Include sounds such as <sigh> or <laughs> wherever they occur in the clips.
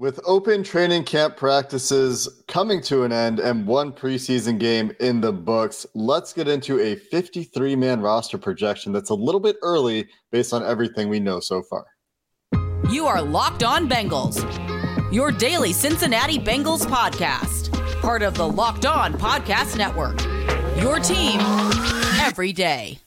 With open training camp practices coming to an end and one preseason game in the books, let's get into a 53 man roster projection that's a little bit early based on everything we know so far. You are Locked On Bengals, your daily Cincinnati Bengals podcast, part of the Locked On Podcast Network. Your team every day.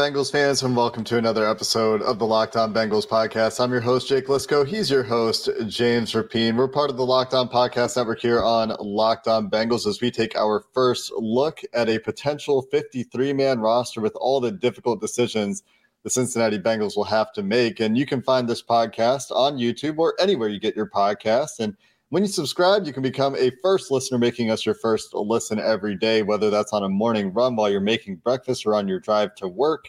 Bengals fans, and welcome to another episode of the Locked On Bengals podcast. I'm your host, Jake Liscow. He's your host, James Rapien. We're part of the Locked On Podcast Network here on Locked On Bengals as we take our first look at a potential 53 man roster with all the difficult decisions the Cincinnati Bengals will have to make. And you can find this podcast on YouTube or anywhere you get your podcast. And when you subscribe, you can become a first listener, making us your first listen every day, whether that's on a morning run while you're making breakfast or on your drive to work,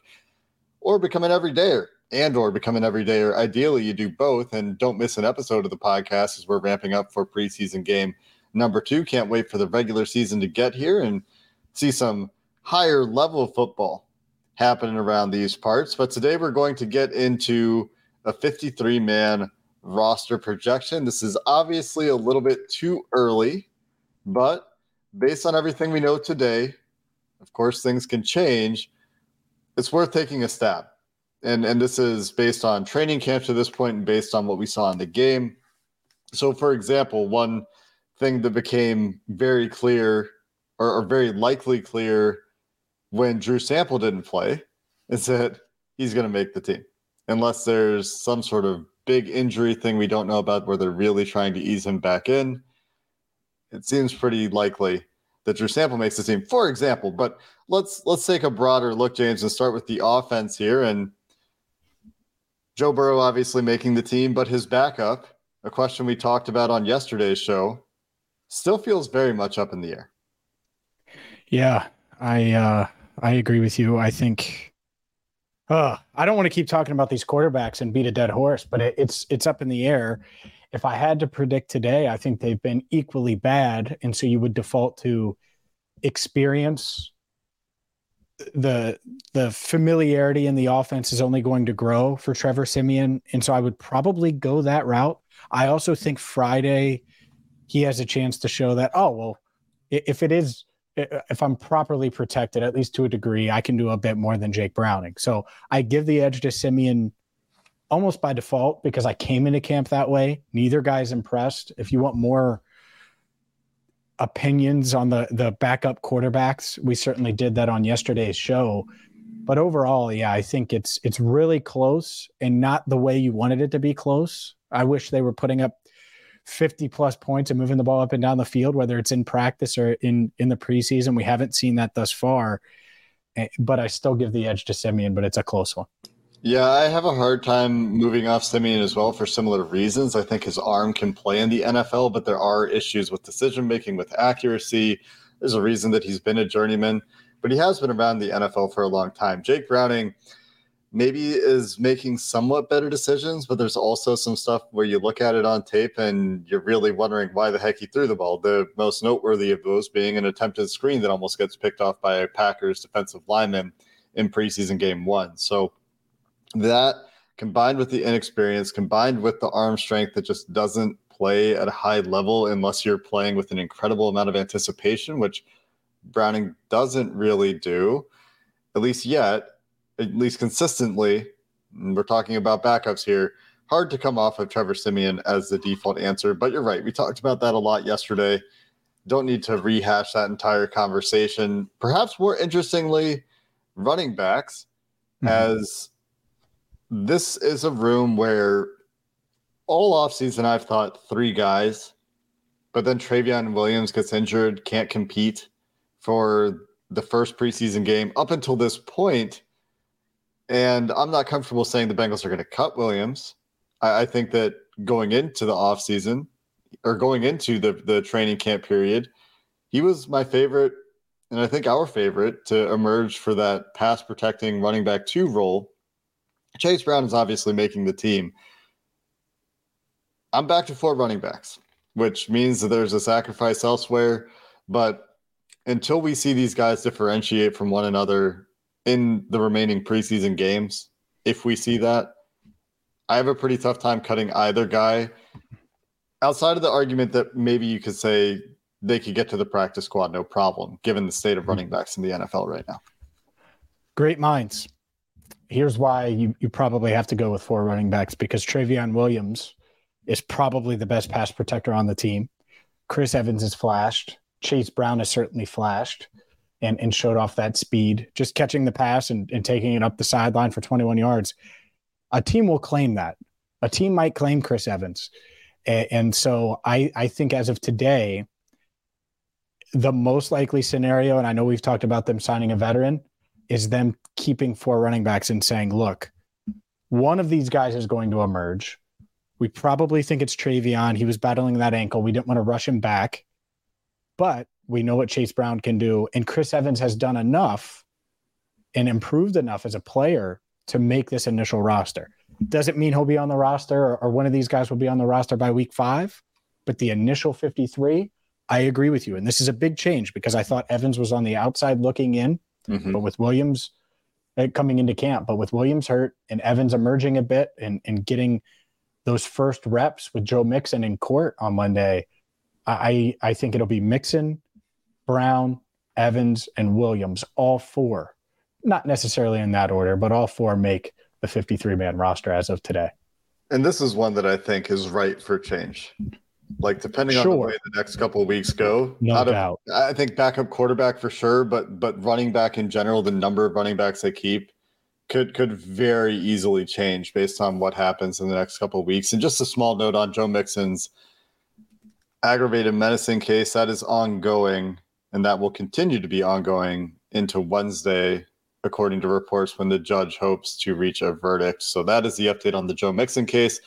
or become an everydayer and or become an everydayer. Ideally, you do both and don't miss an episode of the podcast as we're ramping up for preseason game number two. Can't wait for the regular season to get here and see some higher level football happening around these parts. But today we're going to get into a 53 man roster projection. This is obviously a little bit too early, but based on everything we know today, of course, things can change. It's worth taking a stab. And, and this is based on training camp to this point and based on what we saw in the game. So, for example, one thing that became very clear or, or very likely clear when Drew Sample didn't play is that he's going to make the team unless there's some sort of big injury thing we don't know about where they're really trying to ease him back in. It seems pretty likely that Drew Sample makes the team, for example. But let's let's take a broader look, James, and start with the offense here. And Joe Burrow obviously making the team, but his backup, a question we talked about on yesterday's show, still feels very much up in the air. Yeah, I uh, I agree with you. I think uh, I don't want to keep talking about these quarterbacks and beat a dead horse, but it, it's it's up in the air. If I had to predict today, I think they've been equally bad, and so you would default to experience. The the familiarity in the offense is only going to grow for Trevor Siemian, and so I would probably go that route. I also think Friday he has a chance to show that. Oh well, if it is Uh, if I'm properly protected, at least to a degree, I can do a bit more than Jake Browning. So I give the edge to Siemian almost by default because I came into camp that way. Neither guy's impressed. If you want more opinions on the the backup quarterbacks, we certainly did that on yesterday's show. But overall, yeah, I think it's it's really close and not the way you wanted it to be close. I wish they were putting up 50 plus points and moving the ball up and down the field, whether it's in practice or in in the preseason. We haven't seen that thus far, eh, but I still give the edge to Siemian, but it's a close one. Yeah, I have a hard time moving off Siemian as well for similar reasons. I think his arm can play in the NFL, but there are issues with decision making, with accuracy. There's a reason that he's been a journeyman, but he has been around the NFL for a long time. Jake Browning maybe is making somewhat better decisions, but there's also some stuff where you look at it on tape and you're really wondering why the heck he threw the ball. The most noteworthy of those being an attempted screen that almost gets picked off by a Packers defensive lineman in preseason game one. So that combined with the inexperience, combined with the arm strength that just doesn't play at a high level unless you're playing with an incredible amount of anticipation, which Browning doesn't really do, at least yet at least consistently, we're talking about backups here, hard to come off of Trevor Siemian as the default answer. But you're right. We talked about that a lot yesterday. Don't need to rehash that entire conversation. Perhaps more interestingly, running backs, mm-hmm. as this is a room where all offseason I've thought three guys, but then Trayveon Williams gets injured, can't compete. for the first preseason game up until this point, and I'm not comfortable saying the Bengals are going to cut Williams. I, I think that going into the offseason or going into the, the training camp period, he was my favorite, and I think our favorite to emerge for that pass protecting running back two role. Chase Brown is obviously making the team. I'm back to four running backs, which means that there's a sacrifice elsewhere. But until we see these guys differentiate from one another in the remaining preseason games, if we see that, I have a pretty tough time cutting either guy. Outside of the argument that maybe you could say they could get to the practice squad no problem, given the state of running mm-hmm. backs in the NFL right now. Great minds. Here's why you, you probably have to go with four running backs because Trayveon Williams is probably the best pass protector on the team. Chris Evans has flashed. Chase Brown has certainly flashed and, and showed off that speed. Just catching the pass and, and taking it up the sideline for 21 yards. A team will claim that. A team might claim Chris Evans. And, and so I, I think as of today, the most likely scenario, and I know we've talked about them signing a veteran, is them keeping four running backs and saying, look, one of these guys is going to emerge. We probably think it's Trayveon. He was battling that ankle. We didn't want to rush him back, but we know what Chase Brown can do. And Chris Evans has done enough and improved enough as a player to make this initial roster. Doesn't mean he'll be on the roster or, or one of these guys will be on the roster by week five, but the initial 53, I agree with you. And this is a big change because I thought Evans was on the outside looking in, mm-hmm. but with Williams uh, coming into camp, but with Williams hurt and Evans emerging a bit and, and getting those first reps with Joe Mixon in court on Monday, I, I think it'll be Mixon, Brown, Evans, and Williams, all four. Not necessarily in that order, but all four make the 53 man roster as of today. And this is one that I think is right for change. Like depending sure. on the way the next couple of weeks go, no doubt. I think backup quarterback for sure, but but running back in general, the number of running backs they keep could could very easily change based on what happens in the next couple of weeks. And just a small note on Joe Mixon's aggravated menacing case that is ongoing, and that will continue to be ongoing into Wednesday, according to reports, when the judge hopes to reach a verdict. So that is the update on the Joe Mixon case.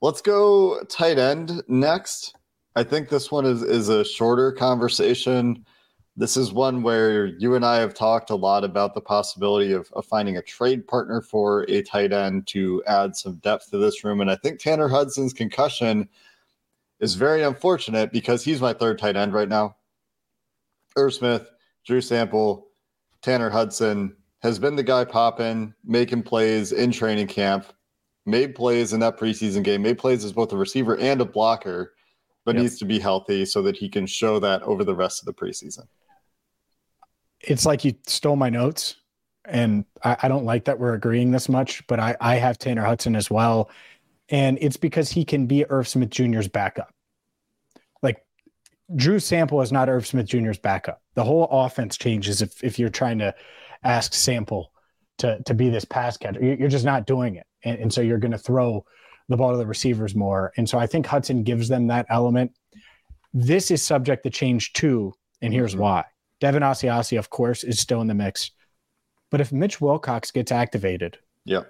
Let's go tight end next. I think this one is is a shorter conversation. This is one where you and I have talked a lot about the possibility of, of finding a trade partner for a tight end to add some depth to this room. And I think Tanner Hudson's concussion is very unfortunate because he's my third tight end right now. Irv Smith, Drew Sample, Tanner Hudson has been the guy popping, making plays in training camp made plays in that preseason game, made plays as both a receiver and a blocker, but yep. needs to be healthy so that he can show that over the rest of the preseason. It's like you stole my notes, and I, I don't like that we're agreeing this much, but I, I have Tanner Hudson as well. And it's because he can be Irv Smith Jr.'s backup. Drew Sample is not Irv Smith Jr.'s backup. The whole offense changes if, if you're trying to ask Sample to, to be this pass catcher. You're just not doing it and, and so you're going to throw the ball to the receivers more. And so I think Hudson gives them that element. This is subject to change too, and here's mm-hmm. why. Devin Asiasi, of course, is still in the mix. But if Mitch Wilcox gets activated, yeah,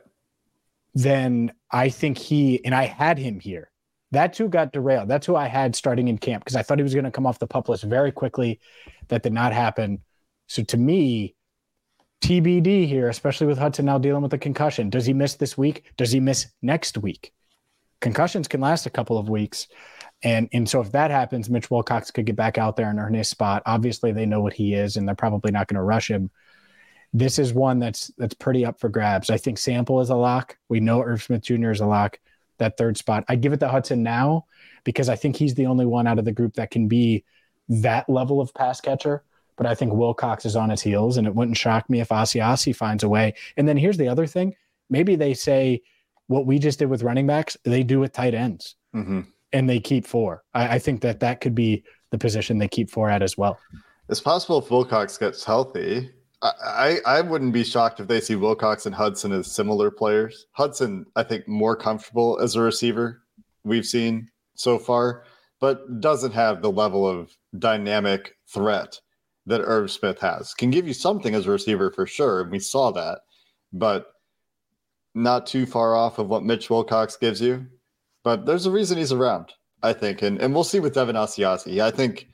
then I think he and I had him here. That too got derailed. That's who I had starting in camp because I thought he was going to come off the pup list very quickly. That did not happen. So to me, TBD here, especially with Hudson now dealing with a concussion. Does he miss this week? Does he miss next week? Concussions can last a couple of weeks. And, and so if that happens, Mitch Wilcox could get back out there and earn his spot. Obviously, they know what he is, and they're probably not going to rush him. This is one that's that's pretty up for grabs. I think Sample is a lock. We know Irv Smith Jr. is a lock. That third spot, I give it to Hudson now because I think he's the only one out of the group that can be that level of pass catcher but I think Wilcox is on his heels, and it wouldn't shock me if Asiasi finds a way. And then here's the other thing: maybe they say what we just did with running backs, they do with tight ends, mm-hmm. and they keep four. I, I, think that that could be the position they keep four at as well. It's possible if Wilcox gets healthy. I, I, wouldn't be shocked if they see Wilcox and Hudson as similar players. Hudson, I think, more comfortable as a receiver we've seen so far, but doesn't have the level of dynamic threat that Irv Smith has. Can give you something as a receiver for sure, and we saw that, but not too far off of what Mitch Wilcox gives you. But there's a reason he's around, I think, and and we'll see with Devin Asiasi. I think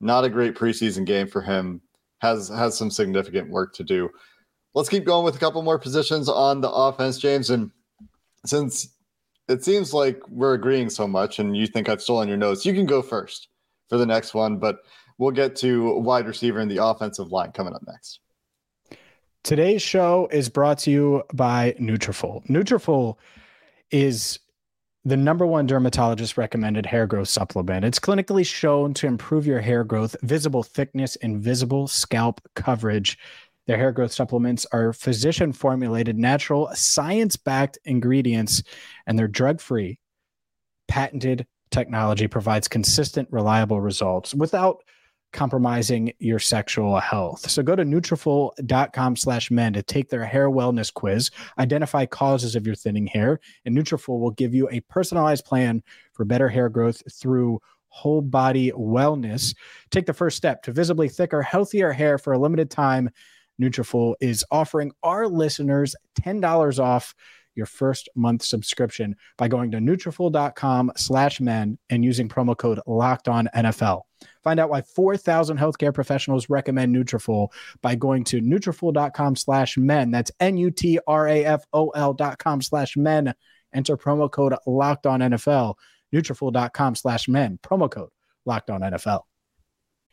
not a great preseason game for him. Has has some significant work to do. Let's keep going with a couple more positions on the offense, James. And since it seems like we're agreeing so much, and you think I've stolen your notes, you can go first for the next one. But we'll get to wide receiver and the offensive line coming up next. Today's show is brought to you by Nutrafol. Nutrafol is the number one dermatologist recommended hair growth supplement. It's clinically shown to improve your hair growth, visible thickness, and visible scalp coverage. Their hair growth supplements are physician formulated, natural, science backed ingredients, and they're drug free. Patented technology provides consistent, reliable results without compromising your sexual health. So go to Nutrafol.com slash men to take their hair wellness quiz, identify causes of your thinning hair, and Nutrafol will give you a personalized plan for better hair growth through whole body wellness. Take the first step to visibly thicker, healthier hair for a limited time. Nutrafol is offering our listeners $10 off your first month subscription by going to Nutrafol.com slash men and using promo code locked on NFL. Find out why 4,000 healthcare professionals recommend Nutrafol by going to Nutrafol.com slash men. That's N-U-T-R-A-F-O-L dot com slash men. Enter promo code locked on NFL. Nutrafol.com slash men. Promo code locked on NFL.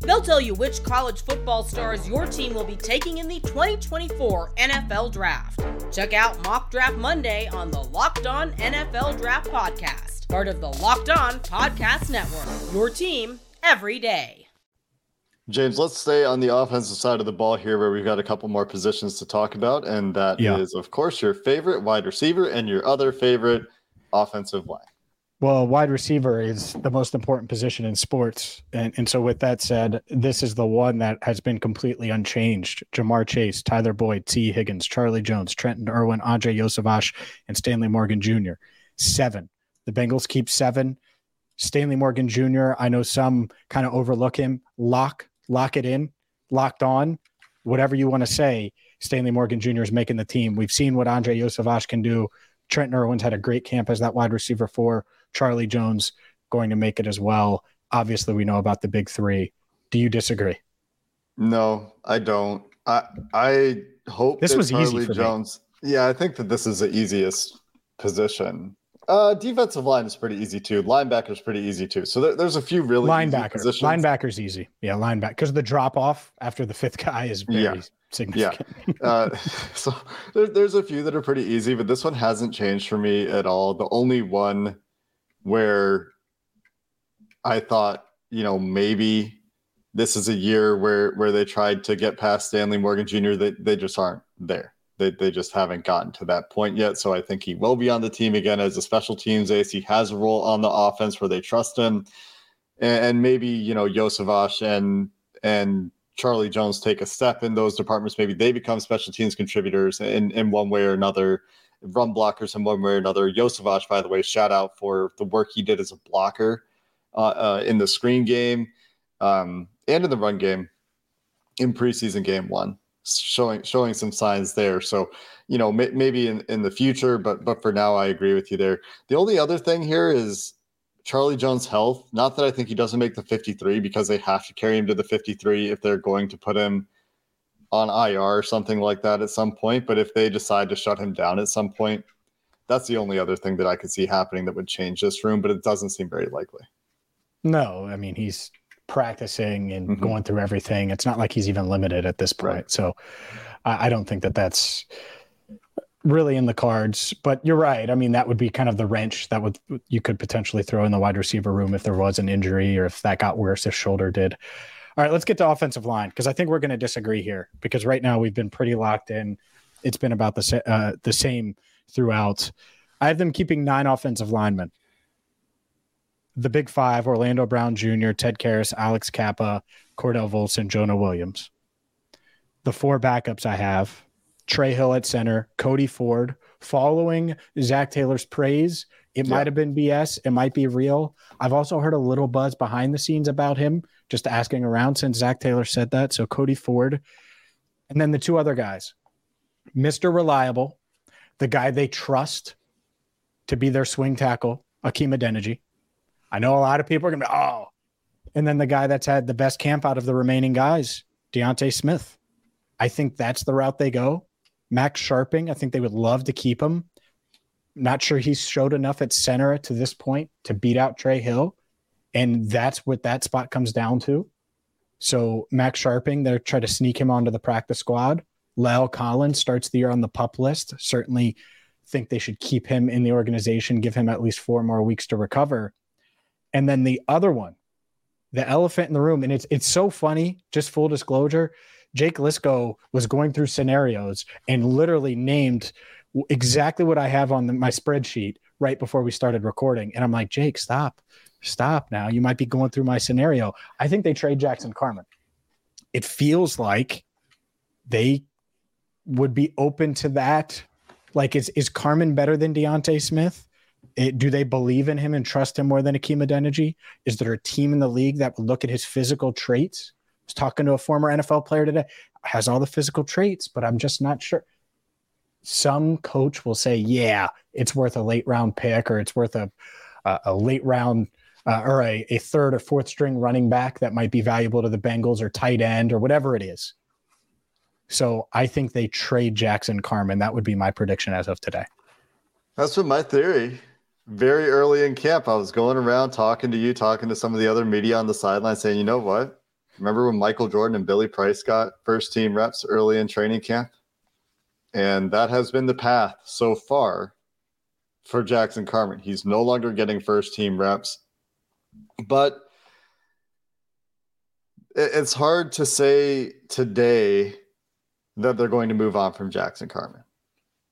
They'll tell you which college football stars your team will be taking in the 2024 NFL Draft. Check out Mock Draft Monday on the Locked On NFL Draft Podcast part of the Locked On Podcast Network. Your team every day. James, let's stay on the offensive side of the ball here, where we've got a couple more positions to talk about. And that yeah. is, of course, your favorite wide receiver and your other favorite offensive line. Well, wide receiver is the most important position in sports. And, and so, with that said, this is the one that has been completely unchanged. Ja'Marr Chase, Tyler Boyd, Tee Higgins, Charlie Jones, Trenton Irwin, Andrei Iosivas, and Stanley Morgan Jr. Seven the Bengals keep seven. Stanley Morgan Jr., I know some kind of overlook him. Lock, lock it in, locked on, whatever you want to say. Stanley Morgan Jr. is making the team. We've seen what Andrei Iosivas can do. Trent Irwin's had a great camp as that wide receiver for Charlie Jones going to make it as well. Obviously, we know about the big three. Do you disagree? No, I don't. I I hope this was Charlie easy Jones. Me. Yeah, I think that this is the easiest position uh, defensive line is pretty easy too. Linebacker's pretty easy too. So there, there's a few really linebacker linebacker's easy. Yeah, linebacker because the drop off after the fifth guy is very yeah. significant. Yeah. <laughs> uh, so there, there's a few that are pretty easy, but this one hasn't changed for me at all. The only one where I thought, you know, maybe this is a year where where they tried to get past Stanley Morgan Jr. They they just aren't there. They, they just haven't gotten to that point yet. So I think he will be on the team again as a special teams ace. He has a role on the offense where they trust him. And, and maybe, you know, Iosivas and and Charlie Jones take a step in those departments. Maybe they become special teams contributors in, in one way or another, run blockers in one way or another. Iosivas, by the way, shout out for the work he did as a blocker uh, uh, in the screen game um, and in the run game in preseason game one showing showing some signs there. So, you know, may, maybe in, in the future, but but for now, I agree with you there. The only other thing here is Charlie Jones' health. Not that I think he doesn't make the 53 because they have to carry him to the 53 if they're going to put him on IR or something like that at some point. But if they decide to shut him down at some point, that's the only other thing that I could see happening that would change this room. But it doesn't seem very likely. No, I mean he's practicing and mm-hmm. going through everything. It's not like he's even limited at this point. Right. So I, I don't think that that's really in the cards. But you're right. I mean, that would be kind of the wrench that would you could potentially throw in the wide receiver room if there was an injury or if that got worse, if shoulder did. All right, let's get to offensive line because I think we're going to disagree here because right now we've been pretty locked in. It's been about the uh, the same throughout. I have them keeping nine offensive linemen. the big five Orlando Brown Jr., Ted Karras, Alex Cappa, Cordell Volson, Jonah Williams. The four backups I have Trey Hill at center, Cody Ford, following Zac Taylor's praise. It yeah. might have been BS. It might be real. I've also heard a little buzz behind the scenes about him, just asking around since Zac Taylor said that. So Cody Ford. And then the two other guys Mr. Reliable, the guy they trust to be their swing tackle, Hakeem Adeniji. I know a lot of people are going to be, oh. And then the guy that's had the best camp out of the remaining guys, D'Ante Smith. I think that's the route they go. Max Scharping, I think they would love to keep him. Not sure he's showed enough at center to this point to beat out Trey Hill. And that's what that spot comes down to. So Max Scharping, they're trying to sneak him onto the practice squad. La'el Collins starts the year on the pup list. Certainly think they should keep him in the organization, give him at least four more weeks to recover. And then the other one, the elephant in the room, and it's it's so funny, just full disclosure. Jake Liscow was going through scenarios and literally named exactly what I have on the, my spreadsheet right before we started recording. And I'm like, Jake, stop, stop now. You might be going through my scenario. I think they trade Jackson Carman. It feels like they would be open to that. Like, is, is Carman better than D'Ante Smith? It, do they believe in him and trust him more than Hakeem Adeniji? Is there a team in the league that would look at his physical traits I was talking to a former NFL player today, has all the physical traits, but I'm just not sure. Some coach will say, yeah, it's worth a late round pick or it's worth a, a, a late round uh, or a, a third or fourth string running back that might be valuable to the Bengals or tight end or whatever it is. So I think they trade Jackson Carman. That would be my prediction as of today. That's what my theory. Very early in camp, I was going around talking to you, talking to some of the other media on the sideline, saying, you know what? Remember when Michael Jordan and Billy Price got first team reps early in training camp? And that has been the path so far for Jackson Carman. He's no longer getting first team reps. But it's hard to say today that they're going to move on from Jackson Carman.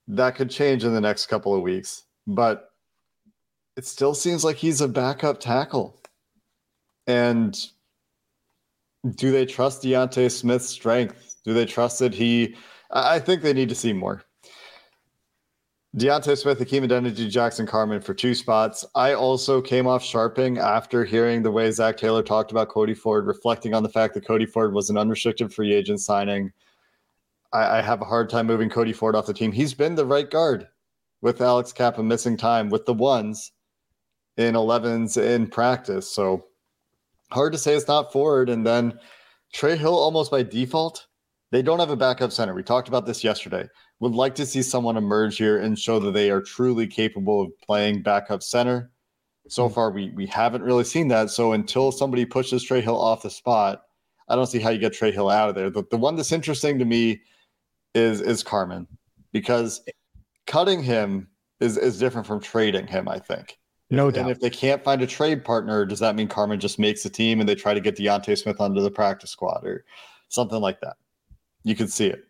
That could change in the next couple of weeks, but it still seems like he's a backup tackle. And do they trust D'Ante Smith's strength? Do they trust that he? I think they need to see more. D'Ante Smith, Hakeem Adeniji, Jackson Carman for two spots. I also came off Scharping after hearing the way Zac Taylor talked about Cody Ford, reflecting on the fact that Cody Ford was an unrestricted free agent signing. I, I have a hard time moving Cody Ford off the team. He's been the right guard with Alex Cappa missing time with the ones in 11s in practice. So hard to say it's not Ford. And then Trey Hill, almost by default, they don't have a backup center. We talked about this yesterday. Would like to see someone emerge here and show that they are truly capable of playing backup center. So mm-hmm. far, we we haven't really seen that. So until somebody pushes Trey Hill off the spot, I don't see how you get Trey Hill out of there. The, the one that's interesting to me is is Carman because cutting him is is different from trading him. I think. No if, doubt. And if they can't find a trade partner, does that mean Carman just makes the team and they try to get D'Ante Smith onto the practice squad or something like that? You could see it.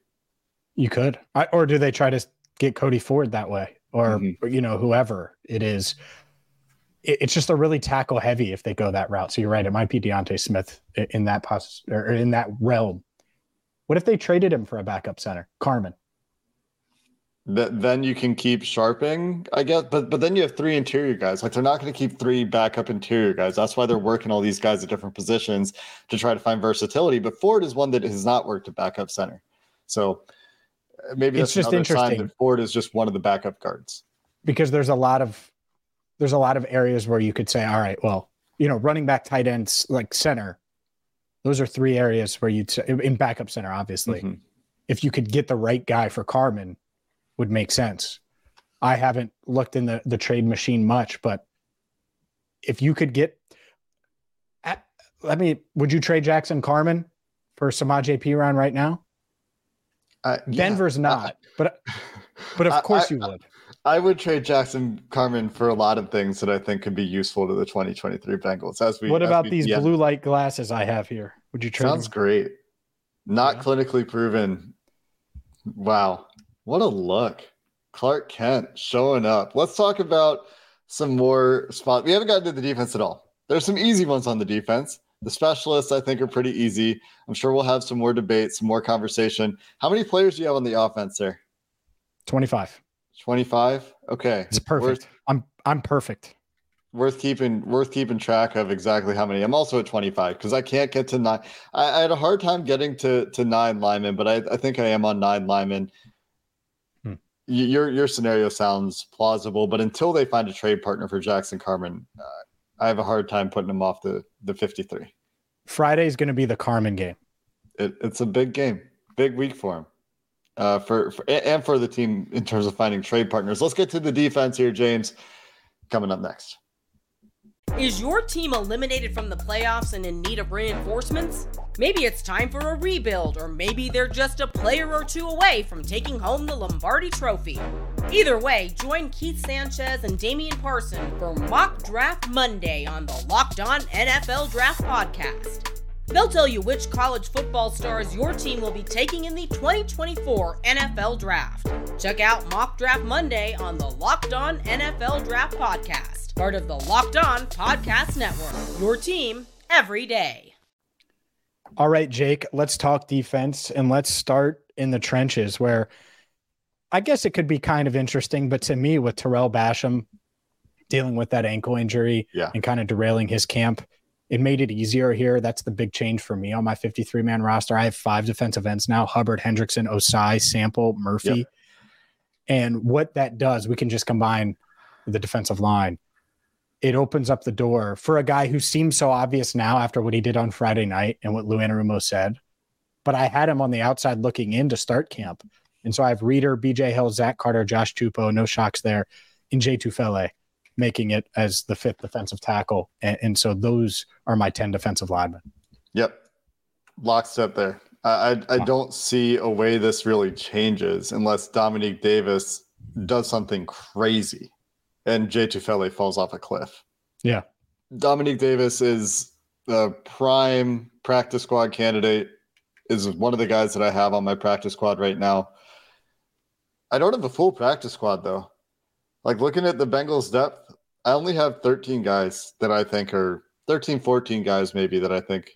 You could, I, or do they try to get Cody Ford that way, or mm-hmm. you know whoever it is? It, it's just a really tackle heavy if they go that route. So you're right; it might be D'Ante Smith in that pos- or in that realm. What if they traded him for a backup center, Carman? then you can keep Scharping, I guess. But but then you have three interior guys. Like they're not going to keep three backup interior guys. That's why they're working all these guys at different positions to try to find versatility. But Ford is one that has not worked at backup center. So maybe it's just interesting. that Ford is just one of the backup guards. Because there's a lot of there's a lot of areas where you could say, all right, well, you know, running back tight ends like center. Those are three areas where you'd say in backup center, obviously. Mm-hmm. If you could get the right guy for Carman, would make sense. I haven't looked in the, the trade machine much, but if you could get, at, let me, would you trade Jackson Carman for Samaje P. Perine right now? Uh, Denver's yeah, not, but but of course I, you would. I would trade Jackson Carman for a lot of things that I think could be useful to the 2023 Bengals. As we, what about we, these yeah. blue light glasses I have here? Would you trade? Sounds them? great. Not yeah. clinically proven. Wow. What a look. Clark Kent showing up. Let's talk about some more spot. We haven't gotten to the defense at all. There's some easy ones on the defense. The specialists, I think, are pretty easy. I'm sure we'll have some more debate, some more conversation. How many players do you have on the offense there? 25. 25. Okay, it's perfect. Worth, I'm I'm perfect. Worth keeping worth keeping track of exactly how many. I'm also at 25 because I can't get to nine. I, I, had a hard time getting to to nine linemen, but I, I think I am on nine linemen. Hmm. Your your scenario sounds plausible, but until they find a trade partner for Jackson Carman, uh, I have a hard time putting him off the the 53. Friday is going to be the Carman game. It, it's a big game, big week for him uh, for, for and for the team in terms of finding trade partners. Let's get to the defense here, James. Coming up next. Is your team eliminated from the playoffs and in need of reinforcements? Maybe it's time for a rebuild, or maybe they're just a player or two away from taking home the Lombardi Trophy. Either way, join Keith Sanchez and Damian Parson for Mock Draft Monday on the Locked On NFL Draft Podcast. They'll tell you which college football stars your team will be taking in the 2024 NFL Draft. Check out Mock Draft Monday on the Locked On NFL Draft Podcast, part of the Locked On Podcast Network. Your team every day. All right, Jake, let's talk defense and let's start in the trenches where I guess it could be kind of interesting, but to me, with Tarell Basham dealing with that ankle injury yeah. and kind of derailing his camp, it made it easier here. That's the big change for me on my 53 man roster. I have five defensive ends now Hubbard, Hendrickson, Ossai, Sample, Murphy. Yep. And what that does, we can just combine the defensive line. It opens up the door for a guy who seems so obvious now after what he did on Friday night and what Lou Anarumo said. But I had him on the outside looking in to start camp. And so I have Reader, BJ Hill, Zach Carter, Josh Tupou, no shocks there, in Jay Tufele making it as the fifth defensive tackle. And, and so those are my 10 defensive linemen. Yep. Lockstep there. I, I, I don't see a way this really changes unless Dominique Davis does something crazy and Jay Tufele falls off a cliff. Yeah. Dominique Davis is the prime practice squad candidate, is one of the guys that I have on my practice squad right now. I don't have a full practice squad though. Like looking at the Bengals depth, I only have 13 guys that I think are 13, 14 guys maybe that I think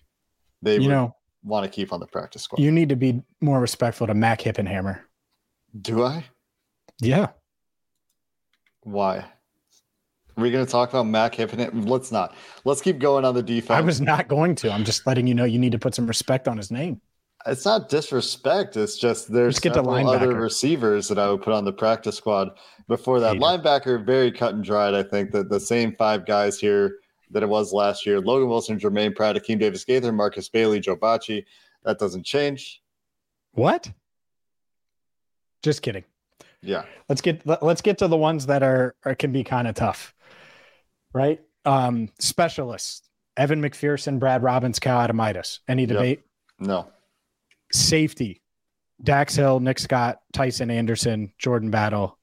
they you know want to keep on the practice squad. You need to be more respectful to Mac Hippenhammer. Do I? Yeah. Why? Are we going to talk about Mac Hippenhammer? Let's not. Let's keep going on the defense. I was not going to. I'm just letting you know you need to put some respect on his name it's not disrespect. It's just there's get several other receivers that I would put on the practice squad before that. Linebacker, very cut and dried. I think that the same five guys here that it was last year: Logan Wilson, Jermaine Pratt, Akeem Davis Gaither, Markus Bailey, Joe Bachie. That doesn't change. What? Just kidding. Yeah. Let's get let's get to the ones that are, are can be kind of tough, right? Um, specialists: Evan McPherson, Brad Robbins, Cal Adomitis. Any debate? Yep. No safety Dax Hill, Nick Scott, Tycen Anderson, Jordan Battle,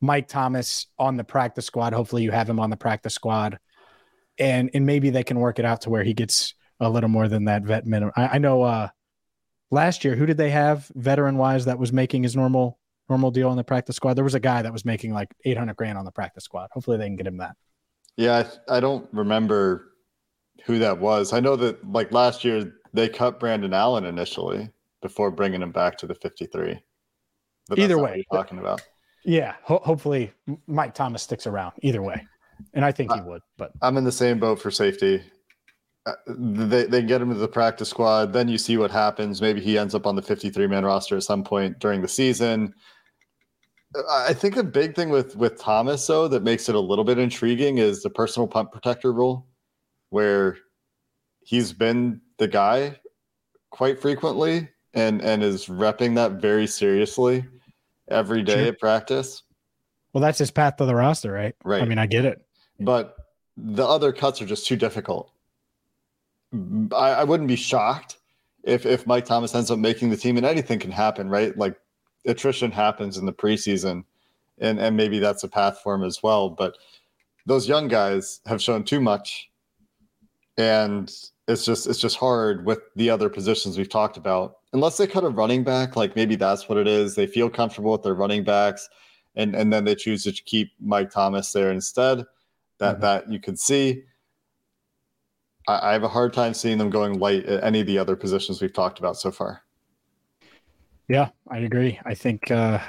Mike Thomas on the practice squad. Hopefully, you have him on the practice squad, and and maybe they can work it out to where he gets a little more than that vet minimum. I, I know uh, last year, who did they have veteran wise that was making his normal normal deal on the practice squad? There was a guy that was making like eight hundred grand on the practice squad. Hopefully, they can get him that. Yeah, I, I don't remember who that was. I know that like last year they cut Brandon Allen initially before bringing him back to the 53. But Either way, talking about. Yeah, ho- hopefully Mike Thomas sticks around. Either way, and I think he would. But I'm in the same boat for safety. Uh, they they get him to the practice squad. Then you see what happens. Maybe he ends up on the 53 man roster at some point during the season. I think the big thing with with Thomas though that makes it a little bit intriguing is the personal punt protector rule, where he's been the guy quite frequently and and is repping that very seriously every day sure. at practice. Well, that's his path to the roster, right? Right. I mean, I get it. But the other cuts are just too difficult. I, I wouldn't be shocked if if Mike Thomas ends up making the team, and anything can happen, right? Like attrition happens in the preseason, and and maybe that's a path for him as well. But those young guys have shown too much, and it's just it's just hard with the other positions we've talked about unless they cut a running back, like maybe that's what it is. They feel comfortable with their running backs, and and then they choose to keep Mike Thomas there instead. That mm-hmm. that you can see. I, I have a hard time seeing them going light at any of the other positions we've talked about so far. Yeah, I agree. I think uh,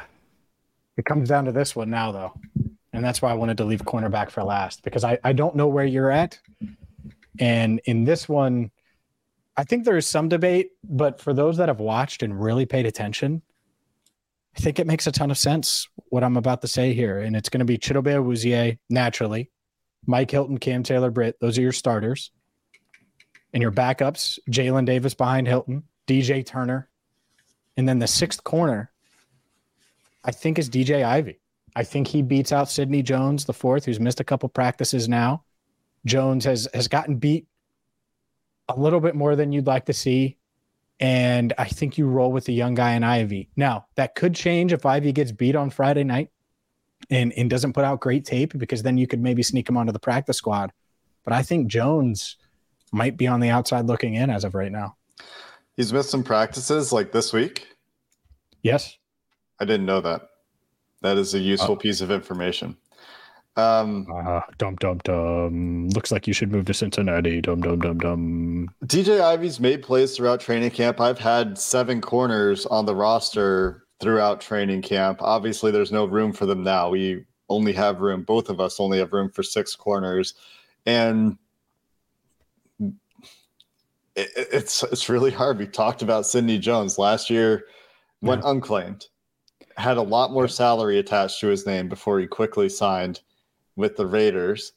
it comes down to this one now, though. And that's why I wanted to leave cornerback for last because I, I don't know where you're at. And in this one, I think there is some debate, but for those that have watched and really paid attention, I think it makes a ton of sense what I'm about to say here. And it's going to be Chidobe Awuzie, naturally, Mike Hilton, Cam Taylor Britt. Those are your starters. And your backups, Jalen Davis behind Hilton, DJ Turner. And then the sixth corner, I think, is DJ Ivey. I think he beats out Sidney Jones, the fourth, who's missed a couple practices now. Jones has has gotten beat a little bit more than you'd like to see. And I think you roll with the young guy in Ivey. Now, that could change if Ivey gets beat on Friday night and, and doesn't put out great tape because then you could maybe sneak him onto the practice squad. But I think Jones might be on the outside looking in as of right now. He's missed some practices like this week. Yes. I didn't know that. That is a useful Oh. piece of information. Um, Uh, dum dum dum. Looks like you should move to Cincinnati. Dum dum dum dum. DJ Ivey's made plays throughout training camp. I've had seven corners on the roster throughout training camp. Obviously, there's no room for them now. We only have room, both of us only have room for six corners. And it, it's it's really hard. We talked about Sidney Jones last year, went unclaimed, had a lot more salary attached to his name before he quickly signed with the Raiders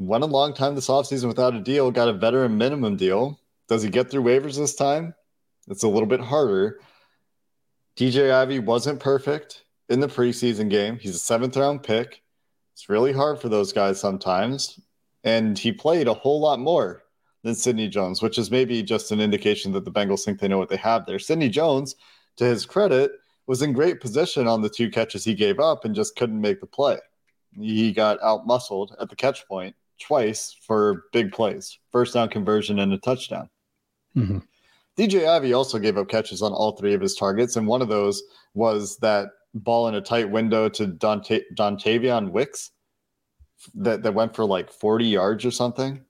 went a long time this offseason without a deal, got a veteran minimum deal. Does he get through waivers this time? It's a little bit harder. DJ Ivey wasn't perfect in the preseason game. He's a seventh round pick. It's really hard for those guys sometimes. And he played a whole lot more than Sidney Jones, which is maybe just an indication that the Bengals think they know what they have there. Sidney Jones, to his credit, was in great position on the two catches he gave up and just couldn't make the play. He got out muscled at the catch point twice for big plays, first down conversion and a touchdown. Mhm. DJ Ivey also gave up catches on all three of his targets, and one of those was that ball in a tight window to Dante, Dontayvion Wicks that, that went for like 40 yards or something,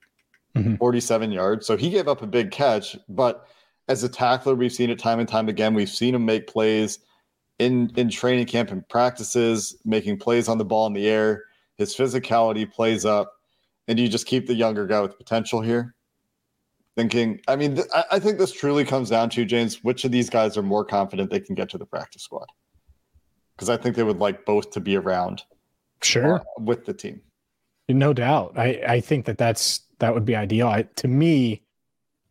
Mhm. 47 yards. So he gave up a big catch, but as a tackler, we've seen it time and time again. We've seen him make plays in in training camp and practices, making plays on the ball in the air. His physicality plays up, and you just keep the younger guy with potential here. Thinking, I mean, th- I, think this truly comes down to James. Which of these guys are more confident they can get to the practice squad? Because I think they would like both to be around Sure. uh, with the team. No doubt. I, I think that that's that would be ideal. I, to me,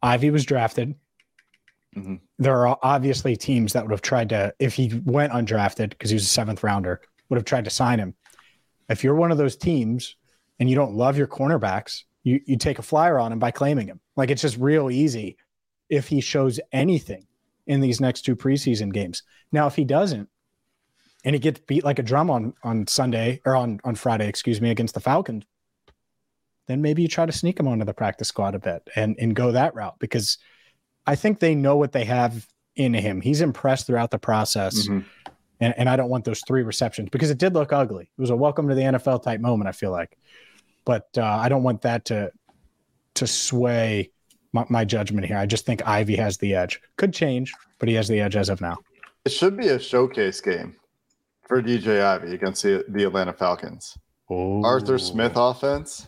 Ivey was drafted. Mhm. There are obviously teams that would have tried to, if he went undrafted because he was a seventh rounder, would have tried to sign him. If you're one of those teams and you don't love your cornerbacks, you you take a flyer on him by claiming him. Like it's just real easy if he shows anything in these next two preseason games. Now, if he doesn't, and he gets beat like a drum on on Sunday or on on Friday, excuse me, against the Falcons, then maybe you try to sneak him onto the practice squad a bit and and go that route because I think they know what they have in him. He's impressed throughout the process, Mhm. and, and I don't want those three receptions because it did look ugly. It was a welcome to the NFL type moment. I feel like, but uh, I don't want that to to sway my, my judgment here. I just think Ivey has the edge. Could change, but he has the edge as of now. It should be a showcase game for DJ Ivey against the, the Atlanta Falcons. Arthur Smith offense.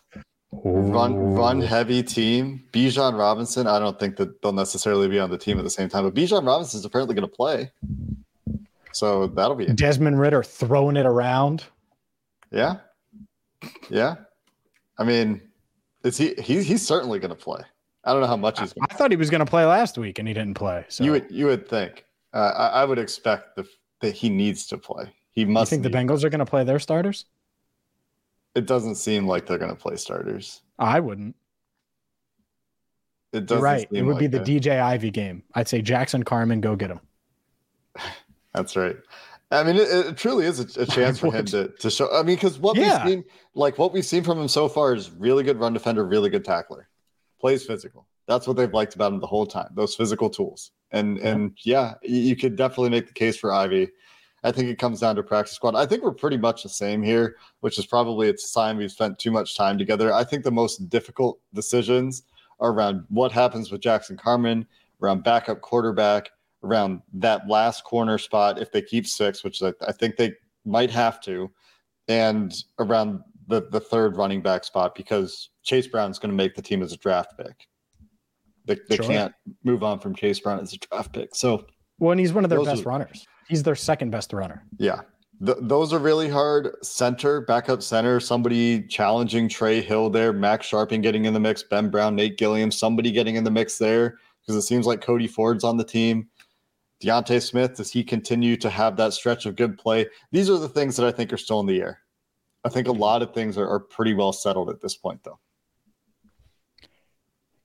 Run run heavy team. Bijan Robinson. I don't think that they'll necessarily be on the team at the same time, but Bijan Robinson is apparently going to play, so that'll be Desmond Ridder throwing it around. yeah, yeah. I mean, is he? He's he's certainly going to play. I don't know how much he's going. I thought he was going to play last week and he didn't play. So You would you would think. Uh, I, I would expect the, that he needs to play. He you must. think the Bengals are going to play their starters? It doesn't seem like they're going to play starters. I wouldn't. It You're doesn't. right. It would be the it. DJ Ivey game. I'd say Jackson Carman, go get him. <laughs> That's right. I mean, it, it truly is a, a <laughs> chance for him to, to show. I mean, because what Yeah. we've seen, like what we've seen from him so far, is really good run defender, really good tackler, plays physical. That's what they've liked about him the whole time. Those physical tools, and Yeah. and yeah, you, you could definitely make the case for Ivey. I think it comes down to practice squad. I think we're pretty much the same here, which is probably it's a sign we've spent too much time together. I think the most difficult decisions are around what happens with Jackson Carman, around backup quarterback, around that last corner spot if they keep six, which I, I think they might have to, and around the, the third running back spot because Chase Brown's going to make the team as a draft pick. They, they sure. can't move on from Chase Brown as a draft pick. So, well, and he's one of their best are, runners. He's their second best runner. Yeah. Th- those are really hard. Center, backup center, somebody challenging Trey Hill there, Max Scharping getting in the mix, Ben Brown, Nate Gilliam, somebody getting in the mix there because it seems like Cody Ford's on the team. D'Ante Smith, does he continue to have that stretch of good play? These are the things that I think are still in the air. I think a lot of things are, are pretty well settled at this point, though.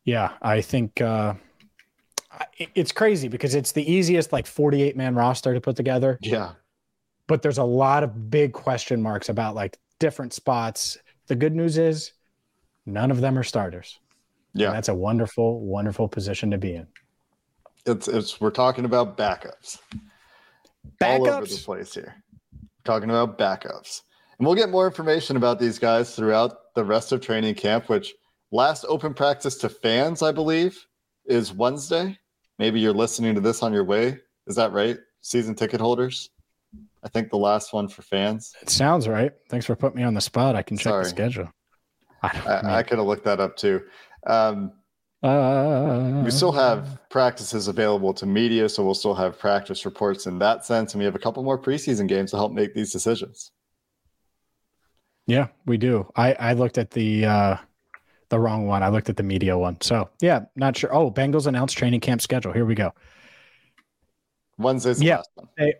Yeah, I think uh, it's crazy because it's the easiest like 48 man roster to put together. Yeah. But there's a lot of big question marks about like different spots. The good news is none of them are starters. Yeah. And that's a wonderful, wonderful position to be in. It's it's we're talking about backups. Backups all over the place here. talking about backups. And we'll get more information about these guys throughout the rest of training camp, which last open practice to fans, I believe, is Wednesday. Maybe you're listening to this on your way. Is that right? Season ticket holders? I think the last one for fans. It sounds right. Thanks for putting me on the spot. I can check the schedule. I, I, I could have looked that up too. Um, uh, we still have practices available to media, so we'll still have practice reports in that sense, and we have a couple more preseason games to help make these decisions. Yeah, we do. I I looked at the uh, the wrong one. I looked at the media one. So yeah, not sure. Oh, Bengals announced training camp schedule. Here we go. Wednesday's yeah.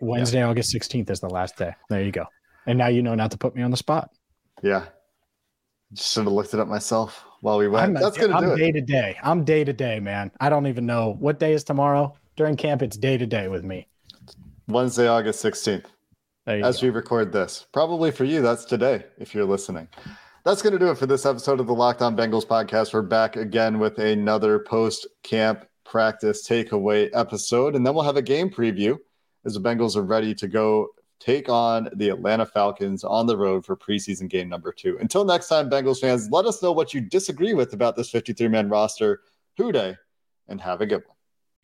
Wednesday, yeah. August 16th is the last day. There you go. And now you know not to put me on the spot. Yeah. Should have looked it up myself while we went. I'm, That's gonna I'm do day to day. I'm day to day, man. I don't even know what day is tomorrow. During camp, it's day to day with me. Wednesday, August 16th. As go. we record this. Probably for you, that's today if you're listening. That's going to do it for this episode of the Locked On Bengals podcast. We're back again with another post camp practice takeaway episode, and then we'll have a game preview as the Bengals are ready to go take on the Atlanta Falcons on the road for preseason game number two. Until next time, Bengals fans, let us know what you disagree with about this 53 man roster. Who Dey, and have a good one.